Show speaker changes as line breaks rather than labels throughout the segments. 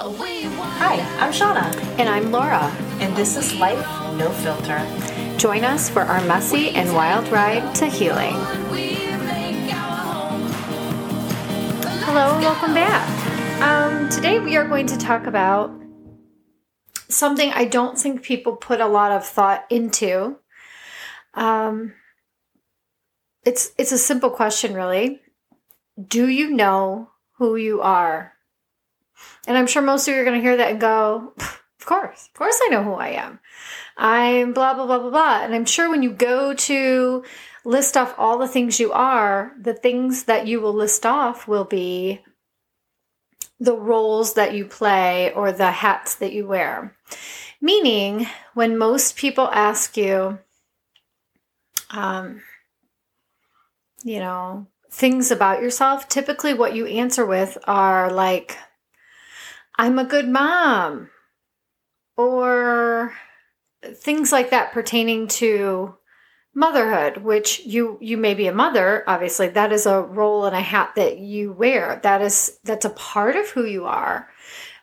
Hi, I'm Shauna,
And I'm Laura.
and this is Life No Filter.
Join us for our messy and wild ride to healing. Hello and welcome back. Um, today we are going to talk about something I don't think people put a lot of thought into. Um, it's it's a simple question, really. Do you know who you are? And I'm sure most of you are going to hear that and go, "Of course, of course, I know who I am. I'm blah blah blah blah blah." And I'm sure when you go to list off all the things you are, the things that you will list off will be the roles that you play or the hats that you wear. Meaning, when most people ask you, um, you know, things about yourself, typically what you answer with are like, I'm a good mom, or things like that pertaining to motherhood which you you may be a mother obviously that is a role and a hat that you wear. That is that's a part of who you are.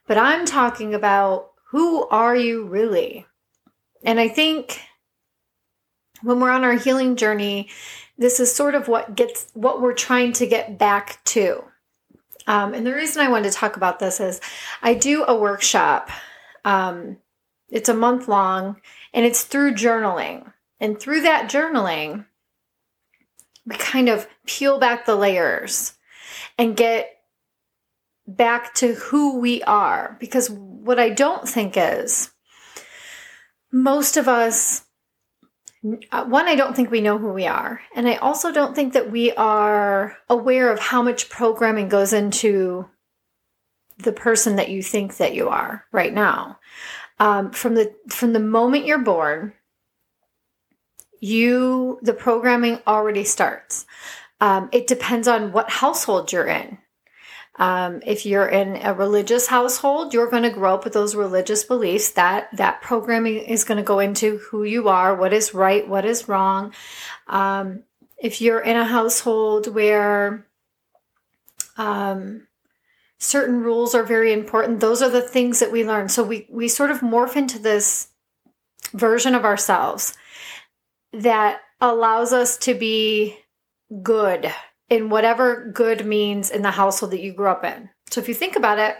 But i'm talking about who are you really? And i think when we're on our healing journey this is sort of what gets what we're trying to get back to um, and the reason i wanted to talk about this is i do a workshop um, it's a month long and it's through journaling and through that journaling, we kind of peel back the layers and get back to who we are. Because what I don't think is most of us, uh, one, I don't think we know who we are. And I also don't think that we are aware of how much programming goes into the person that you think that you are right now. Um, from the from the moment you're born, you the programming already starts um, it depends on what household you're in um, if you're in a religious household you're going to grow up with those religious beliefs that that programming is going to go into who you are what is right what is wrong. Um, if you're in a household where um, certain rules are very important those are the things that we learn. So we we sort of morph into this version of ourselves that allows us to be good in whatever good means in the household that you grew up in. So if you think about it,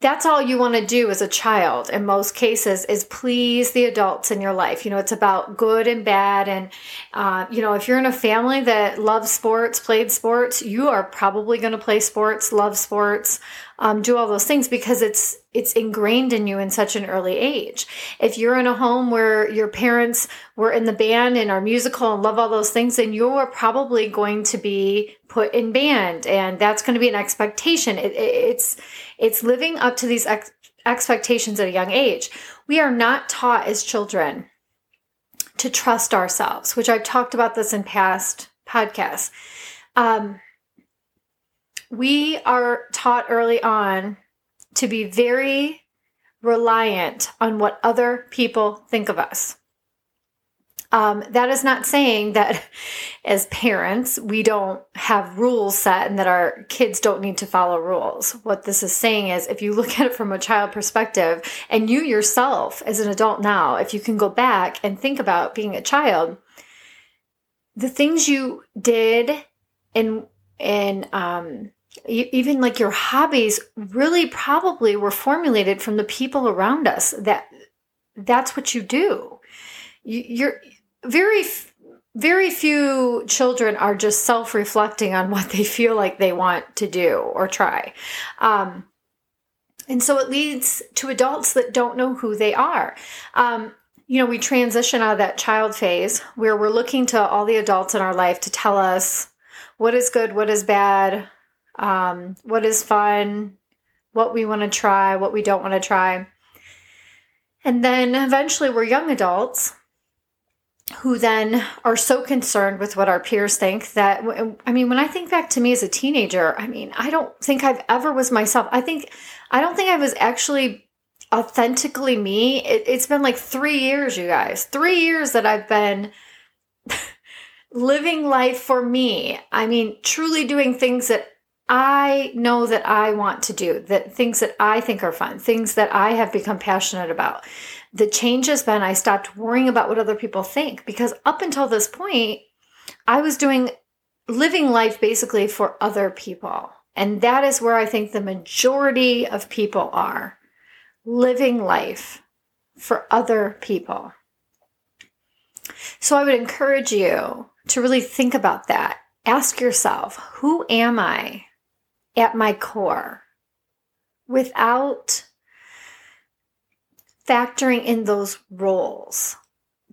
that's all you want to do as a child in most cases is please the adults in your life you know it's about good and bad and uh, you know if you're in a family that loves sports played sports you are probably going to play sports love sports um, do all those things because it's it's ingrained in you in such an early age. If you're in a home where your parents were in the band and are musical and love all those things, then you're probably going to be put in band, and that's going to be an expectation. It, it, it's it's living up to these ex- expectations at a young age. We are not taught as children to trust ourselves, which I've talked about this in past podcasts. Um, we are taught early on to be very reliant on what other people think of us. Um, that is not saying that as parents, we don't have rules set and that our kids don't need to follow rules. What this is saying is if you look at it from a child perspective, and you yourself as an adult now, if you can go back and think about being a child, the things you did and and um, even like your hobbies really probably were formulated from the people around us that that's what you do you're very very few children are just self-reflecting on what they feel like they want to do or try um, and so it leads to adults that don't know who they are um, you know we transition out of that child phase where we're looking to all the adults in our life to tell us what is good what is bad um, what is fun, what we want to try, what we don't want to try. And then eventually we're young adults who then are so concerned with what our peers think that I mean when I think back to me as a teenager, I mean, I don't think I've ever was myself. I think I don't think I was actually authentically me. It, has been like 3 years, you guys. 3 years that I've been living life for me. I mean, truly doing things that I know that I want to do, that things that I think are fun, things that I have become passionate about. The change has been I stopped worrying about what other people think because up until this point, I was doing living life basically for other people. And that is where I think the majority of people are living life for other people. So I would encourage you to really think about that. Ask yourself, who am I at my core without factoring in those roles?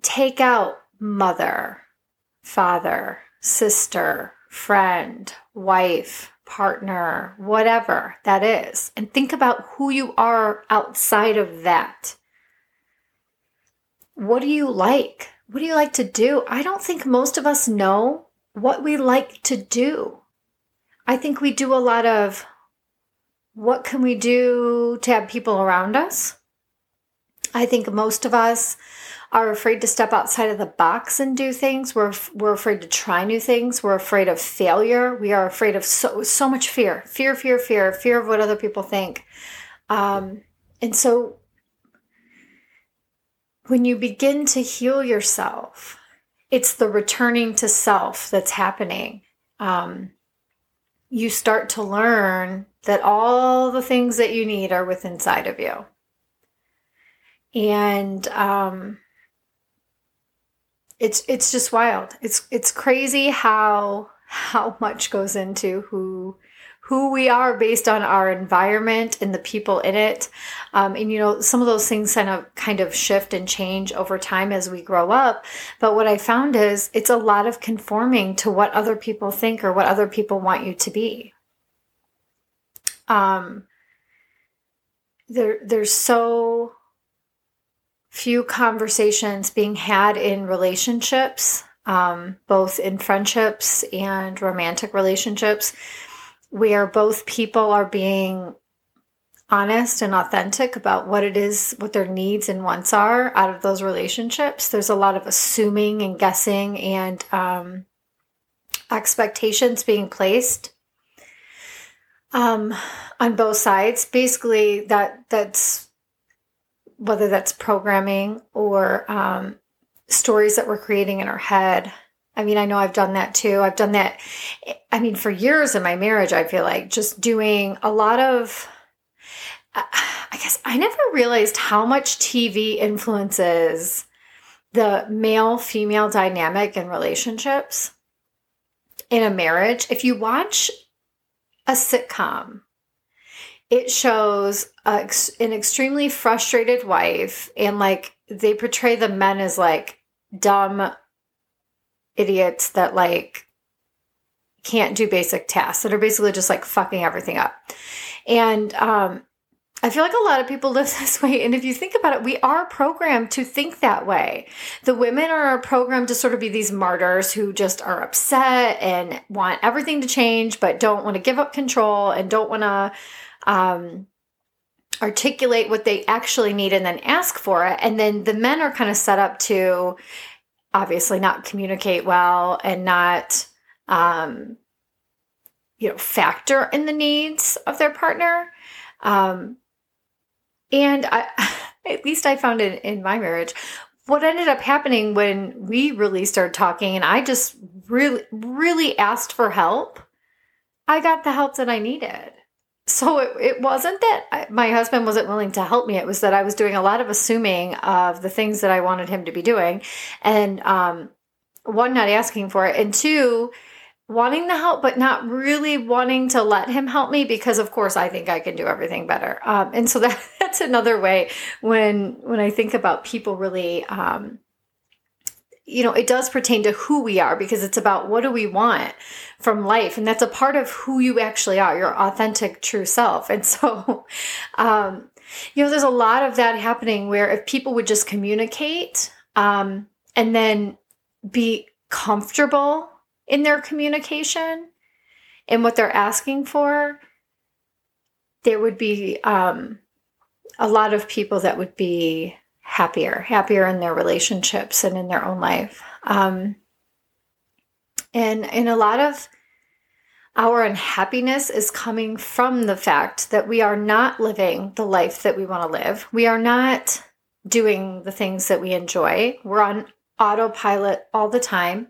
Take out mother, father, sister, friend, wife, partner, whatever that is, and think about who you are outside of that. What do you like? What do you like to do? I don't think most of us know what we like to do. I think we do a lot of what can we do to have people around us? I think most of us are afraid to step outside of the box and do things. We're we're afraid to try new things. We're afraid of failure. We are afraid of so so much fear, fear, fear, fear, fear of what other people think. Um, and so when you begin to heal yourself, it's the returning to self that's happening. Um, you start to learn that all the things that you need are within inside of you. And um, it's it's just wild. It's it's crazy how how much goes into who who we are based on our environment and the people in it. Um, and you know, some of those things kind of kind of shift and change over time as we grow up. But what I found is it's a lot of conforming to what other people think or what other people want you to be. Um, there, there's so few conversations being had in relationships, um, both in friendships and romantic relationships where both people are being honest and authentic about what it is, what their needs and wants are out of those relationships. There's a lot of assuming and guessing and um, expectations being placed um, on both sides. Basically, that that's whether that's programming or um, stories that we're creating in our head I mean, I know I've done that too. I've done that. I mean, for years in my marriage, I feel like just doing a lot of, uh, I guess I never realized how much TV influences the male female dynamic in relationships in a marriage. If you watch a sitcom, it shows a, an extremely frustrated wife, and like they portray the men as like dumb idiots that like can't do basic tasks that are basically just like fucking everything up. And um, I feel like a lot of people live this way. And if you think about it, we are programmed to think that way. The women are programmed to sort of be these martyrs who just are upset and want everything to change, but don't want to give up control and don't want to um, articulate what they actually need and then ask for it. And then the men are kind of set up to obviously not communicate well and not um, you know factor in the needs of their partner. Um, and I, at least i found it in my marriage. What ended up happening when we really started talking and i just really really asked for help i got the help that i needed so it, it wasn't that I, my husband wasn't willing to help me. It was that i was doing a lot of assuming of the things that i wanted him to be doing and um, one not asking for it and two wanting the help but not really wanting to let him help me because of course i think i can do everything better. Um, and so that, that's another way when when i think about people really um, you know, it does pertain to who we are because it's about what do we want from life. And that's a part of who you actually are, your authentic, true self. And so, um, you know, there's a lot of that happening where if people would just communicate um, and then be comfortable in their communication and what they're asking for, there would be um, a lot of people that would be happier, happier in their relationships and in their own life. Um, and in a lot of our unhappiness is coming from the fact that we are not living the life that we want to live. We are not doing the things that we enjoy. We're on autopilot all the time.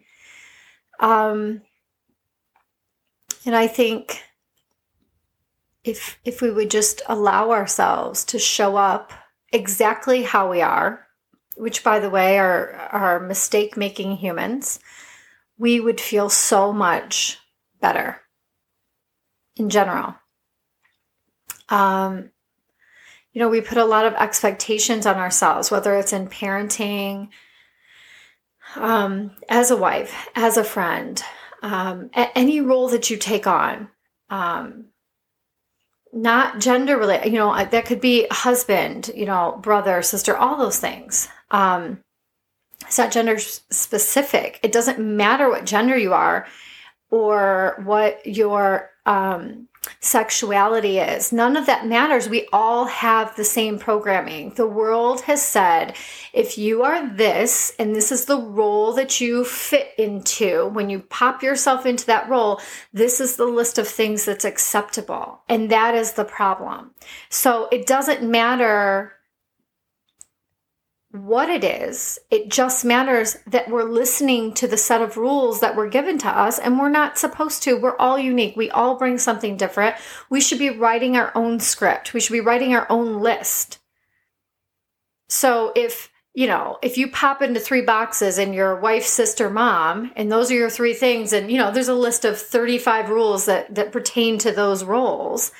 Um, and I think if if we would just allow ourselves to show up exactly how we are, which by the way are are mistake making humans, we would feel so much better in general. Um, you know, we put a lot of expectations on ourselves, whether it's in parenting, um, as a wife, as a friend, um, any role that you take on. Um, not gender related, you know, that could be husband, you know, brother, sister, all those things. Um, it's not gender specific. It doesn't matter what gender you are or what your um, sexuality is. None of that matters. We all have the same programming. The world has said if you are this and this is the role that you fit into, when you pop yourself into that role, this is the list of things that's acceptable. And that is the problem. So it doesn't matter what it is. It just matters that we're listening to the set of rules that were given to us, and we're not supposed to. We're all unique. We all bring something different. We should be writing our own script, we should be writing our own list. So if you know, if you pop into three boxes and your wife, sister, mom, and those are your three things, and you know, there's a list of 35 rules that that pertain to those roles.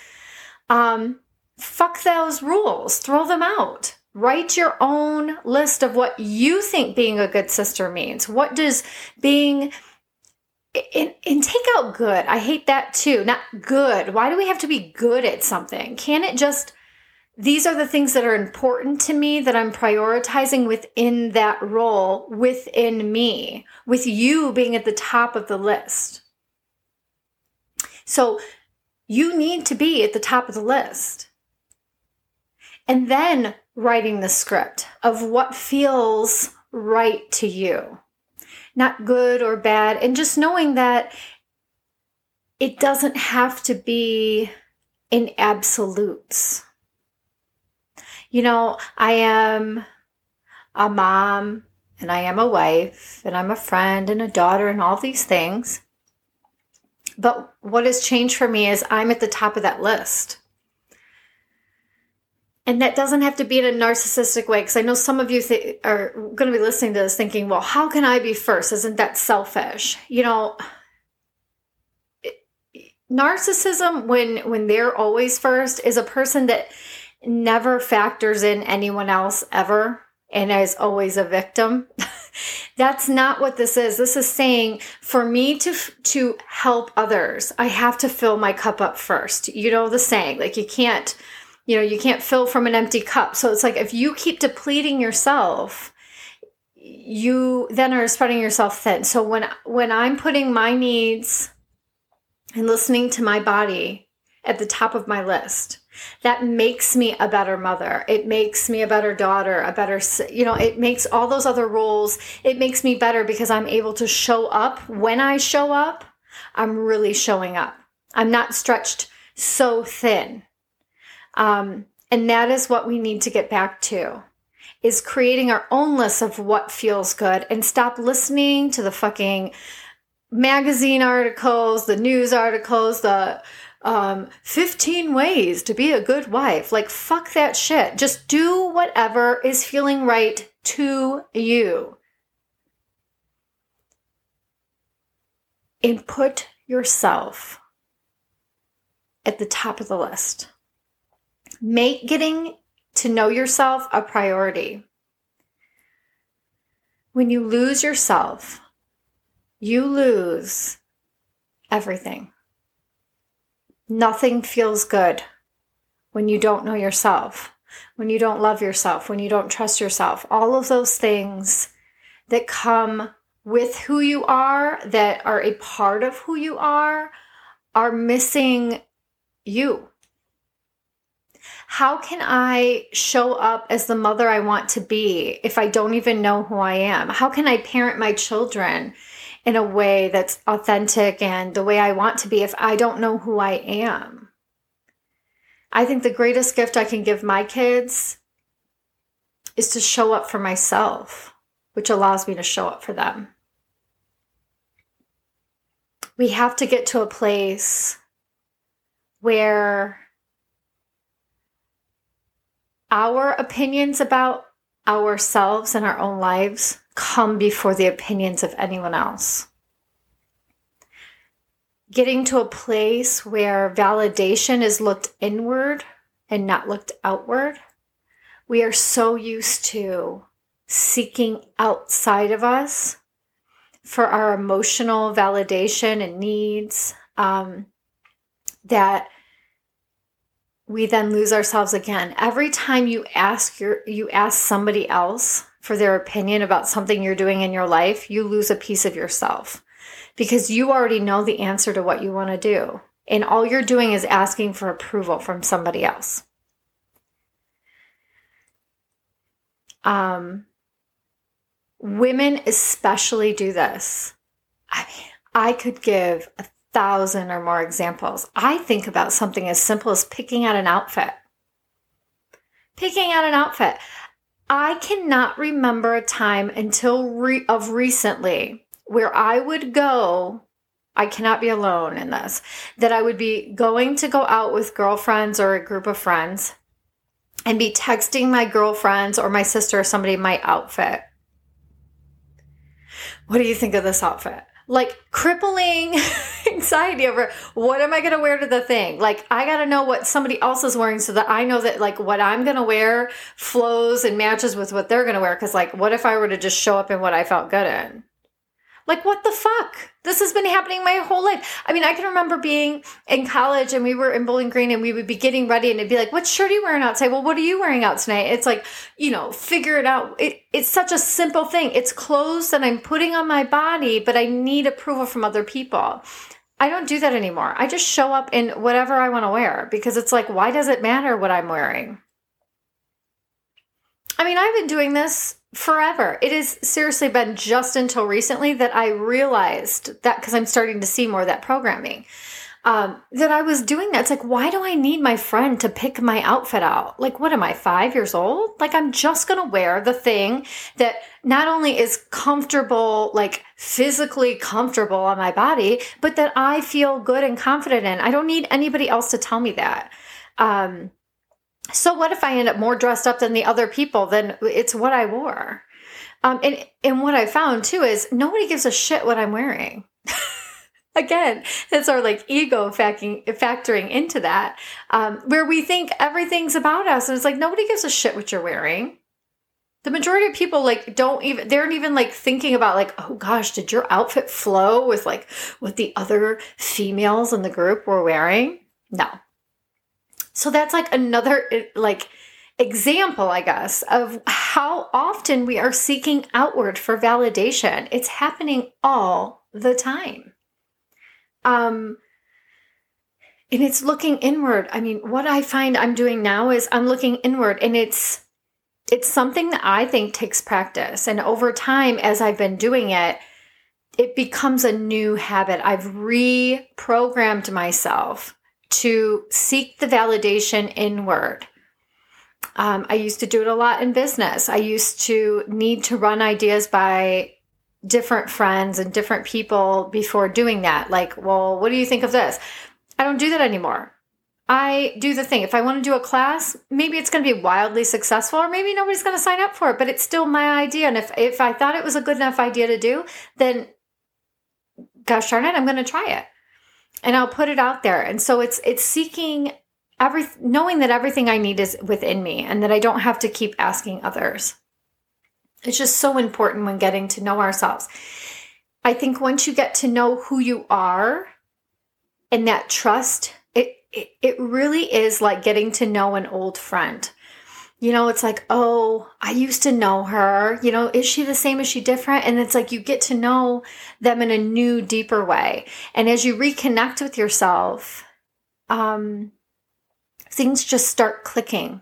Um, fuck those rules. Throw them out Write your own list of what you think being a good sister means. What does being and, take out good. I hate that too. Not good. Why do we have to be good at something? Can it just, these are the things that are important to me that I'm prioritizing within that role, within me, with you being at the top of the list. So you need to be at the top of the list. And then writing the script of what feels right to you, not good or bad, and just knowing that it doesn't have to be in absolutes. You know, I am a mom and I am a wife and I'm a friend and a daughter and all these things. But what has changed for me is I'm at the top of that list. And that doesn't have to be in a narcissistic way, because I know some of you th- are going to be listening to this thinking, well, how can I be first? Isn't that selfish? You know, narcissism, when when they're always first, is a person that never factors in anyone else ever and is always a victim. That's not what this is. This is saying for me to to help others, I have to fill my cup up first. You know the saying, like you can't you know, you can't fill from an empty cup. So it's like if you keep depleting yourself, you then are spreading yourself thin. So when when I'm putting my needs and listening to my body at the top of my list, that makes me a better mother. It makes me a better daughter, a better, you know, it makes all those other roles, it makes me better because I'm able to show up. When I show up, I'm really showing up. I'm not stretched so thin um, and that is what we need to get back to is creating our own list of what feels good and stop listening to the fucking magazine articles, the news articles, the um, 15 ways to be a good wife. Like, fuck that shit. Just do whatever is feeling right to you. And put yourself at the top of the list. Make getting to know yourself a priority. When you lose yourself, you lose everything. Nothing feels good when you don't know yourself, when you don't love yourself, when you don't trust yourself. All of those things that come with who you are, that are a part of who you are, are missing you. How can I show up as the mother I want to be if I don't even know who I am? How can I parent my children in a way that's authentic and the way I want to be if I don't know who I am. I think the greatest gift I can give my kids is to show up for myself, which allows me to show up for them. We have to get to a place where our opinions about ourselves and our own lives come before the opinions of anyone else. Getting to a place where validation is looked inward and not looked outward. We are so used to seeking outside of us for our emotional validation and needs um, that we then lose ourselves again. Every time you ask your you ask somebody else for their opinion about something you're doing in your life, you lose a piece of yourself because you already know the answer to what you want to do. And all you're doing is asking for approval from somebody else. Um, women especially do this. I mean, I could give a thousand or more examples. I think about something as simple as picking out an outfit. Picking out an outfit. I cannot remember a time until re- of recently where I would go I cannot be alone in this. That I would be going to go out with girlfriends or a group of friends and be texting my girlfriends or my sister or somebody my outfit. What do you think of this outfit? Like crippling anxiety over what am I going to wear to the thing? Like, I got to know what somebody else is wearing so that I know that, like, what I'm going to wear flows and matches with what they're going to wear. Cause, like, what if I were to just show up in what I felt good in? Like, what the fuck? This has been happening my whole life. I mean, I can remember being in college and we were in Bowling Green and we would be getting ready and it'd be like, what shirt are you wearing outside? Well, what are you wearing out tonight? It's like, you know, figure it out. It, it's such a simple thing. It's clothes that I'm putting on my body, but I need approval from other people. I don't do that anymore. I just show up in whatever I want to wear because it's like, why does it matter what I'm wearing? I mean, I've been doing this forever. It has seriously been just until recently that I realized that because I'm starting to see more of that programming. Um, that I was doing that. It's like, why do I need my friend to pick my outfit out? Like, what am I, five years old? Like, I'm just going to wear the thing that not only is comfortable, like physically comfortable on my body, but that I feel good and confident in. I don't need anybody else to tell me that. Um, so what if I end up more dressed up than the other people? Then it's what I wore. Um, and and what I found too is nobody gives a shit what I'm wearing. Again, it's our like ego factoring, factoring into that, um, where we think everything's about us, and it's like nobody gives a shit what you're wearing. The majority of people like don't even they aren't even like thinking about like oh gosh did your outfit flow with like what the other females in the group were wearing? No, so that's like another like example, I guess, of how often we are seeking outward for validation. It's happening all the time. Um and it's looking inward. I mean, what I find I'm doing now is I'm looking inward and it's it's something that I think takes practice. And over time as I've been doing it, it becomes a new habit. I've reprogrammed myself to seek the validation inward. Um, I used to do it a lot in business. I used to need to run ideas by different friends and different people before doing that. Like, well, what do you think of this? I don't do that anymore. I do the thing. If I want to do a class, maybe it's going to be wildly successful, or maybe nobody's going to sign up for it, but it's still my idea. And if, if I thought it was a good enough idea to do, then gosh darn it, I'm going to try it and I'll put it out there. And so it's it's seeking every knowing that everything I need is within me and that I don't have to keep asking others. It's just so important when getting to know ourselves. I think once you get to know who you are and that trust, it, it, it really is like getting to know an old friend you know, it's like, oh, I used to know her. You know, is she the same? Is she different? And it's like you get to know them in a new, deeper way. And as you reconnect with yourself, um, things just start clicking.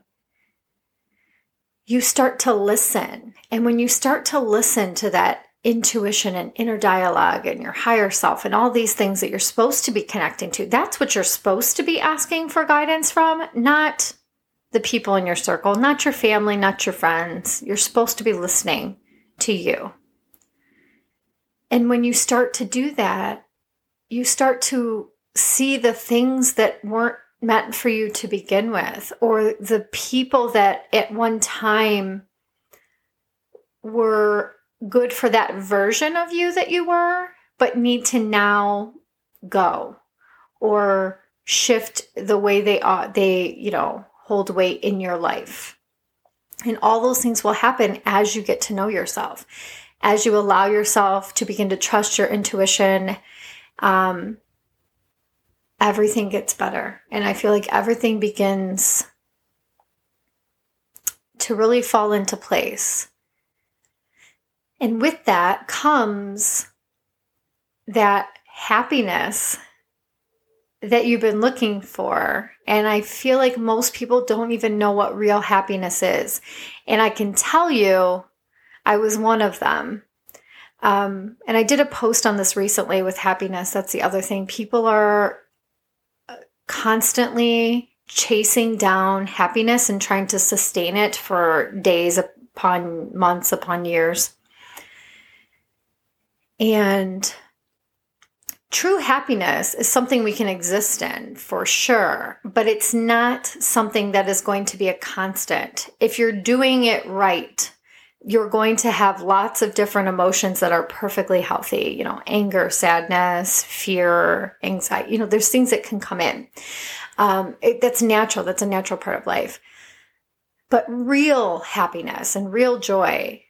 You start to listen. And when you start to listen to that intuition and inner dialogue and your higher self and all these things that you're supposed to be connecting to. That's what you're supposed to be asking for guidance from, not the people in your circle, not your family, not your friends. You're supposed to be listening to you. And when you start to do that, you start to see the things that weren't meant for you to begin with, or the people that at one time were good for that version of you that you were, but need to now go or shift the way they are, they, you know, hold weight in your life. And all those things will happen as you get to know yourself, as you allow yourself to begin to trust your intuition. Um, everything gets better. And I feel like everything begins to really fall into place. And with that comes that happiness that you've been looking for. And I feel like most people don't even know what real happiness is. And I can tell you, I was one of them. Um, and I did a post on this recently with happiness. That's the other thing. People are constantly chasing down happiness and trying to sustain it for days upon months upon years. And true happiness is something we can exist in for sure, but it's not something that is going to be a constant. If you're doing it right, you're going to have lots of different emotions that are perfectly healthy, you know, anger, sadness, fear, anxiety. You know, there's things that can come in. Um, it, that's natural. That's a natural part of life. But real happiness and real joy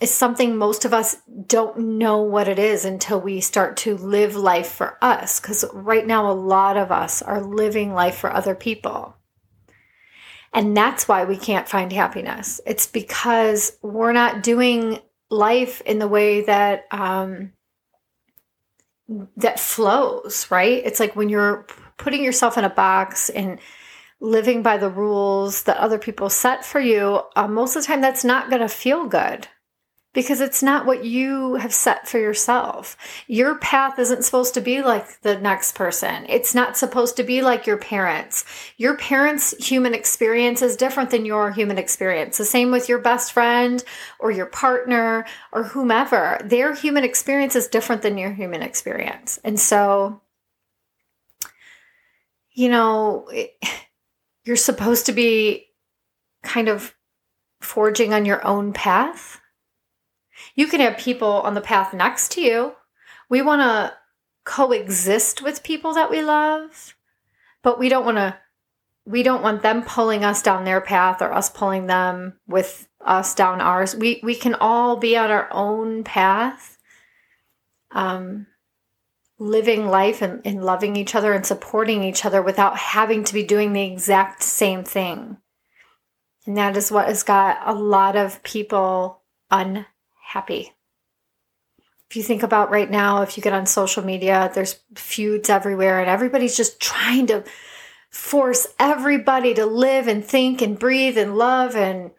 is something most of us don't know what it is until we start to live life for us. Because right now, a lot of us are living life for other people. And that's why we can't find happiness. It's because we're not doing life in the way that um, that flows, right? It's like when you're putting yourself in a box and living by the rules that other people set for you. Uh, most of the time, that's not going to feel good because it's not what you have set for yourself. Your path isn't supposed to be like the next person. It's not supposed to be like your parents. Your parents' human experience is different than your human experience. The same with your best friend or your partner or whomever. Their human experience is different than your human experience. And so, you know, it, you're supposed to be kind of forging on your own path you can have people on the path next to you. We want to coexist with people that we love, but we don't want to we don't want them pulling us down their path or us pulling them with us down ours. We we can all be on our own path. Um living life and, and loving each other and supporting each other without having to be doing the exact same thing. And that is what has got a lot of people un happy. If you think about right now, if you get on social media, there's feuds everywhere, and everybody's just trying to force everybody to live and think and breathe and love and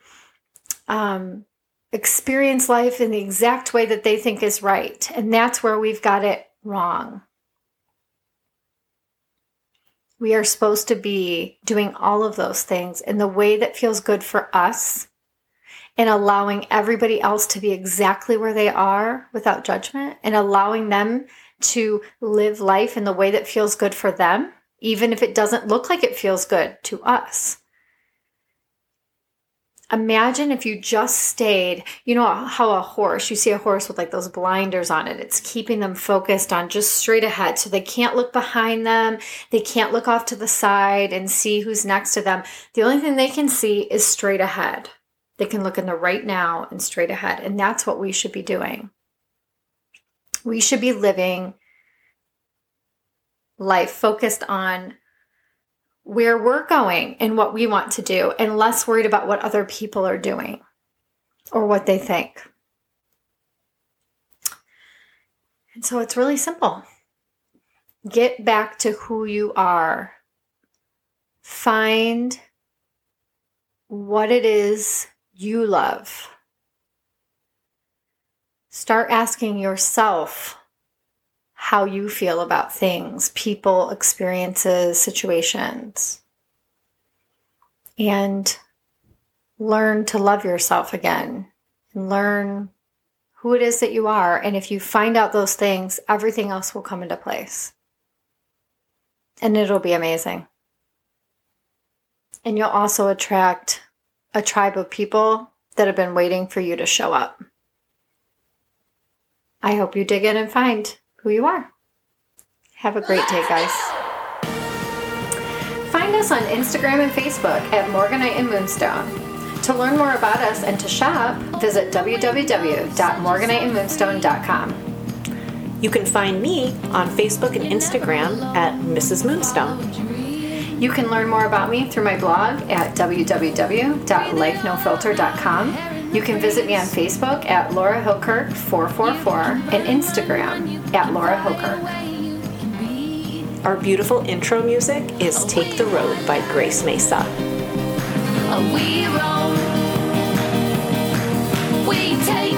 um, experience life in the exact way that they think is right. And that's where we've got it wrong. We are supposed to be doing all of those things in the way that feels good for us and allowing everybody else to be exactly where they are without judgment and allowing them to live life in the way that feels good for them, even if it doesn't look like it feels good to us. Imagine if you just stayed, you know how a horse, you see a horse with like those blinders on it. It's keeping them focused on just straight ahead. So they can't look behind them. They can't look off to the side and see who's next to them. The only thing they can see is straight ahead. They can look in the right now and straight ahead. And that's what we should be doing. We should be living life focused on where we're going and what we want to do, and less worried about what other people are doing or what they think. And so it's really simple. Get back to who you are. Find what it is you love. Start asking yourself how you feel about things, people, experiences, situations. And learn to love yourself again and learn who it is that you are. And if you find out those things, everything else will come into place. And it'll be amazing. And you'll also attract a tribe of people that have been waiting for you to show up. I hope you dig in and find who you are. Have a great day, guys. Find us on Instagram and Facebook at Morganite and Moonstone. To learn more about us and to shop, visit www.morganiteandmoonstone.com.
You can find me on Facebook and Instagram at Mrs. Moonstone.
You can learn more about me through my blog at www.lifenofilter.com. You can visit me on Facebook at Laura Hilkirk444 and Instagram at Laura Hilkirk.
Our beautiful intro music is Take the Road by Grace Mesa.
We roam, we take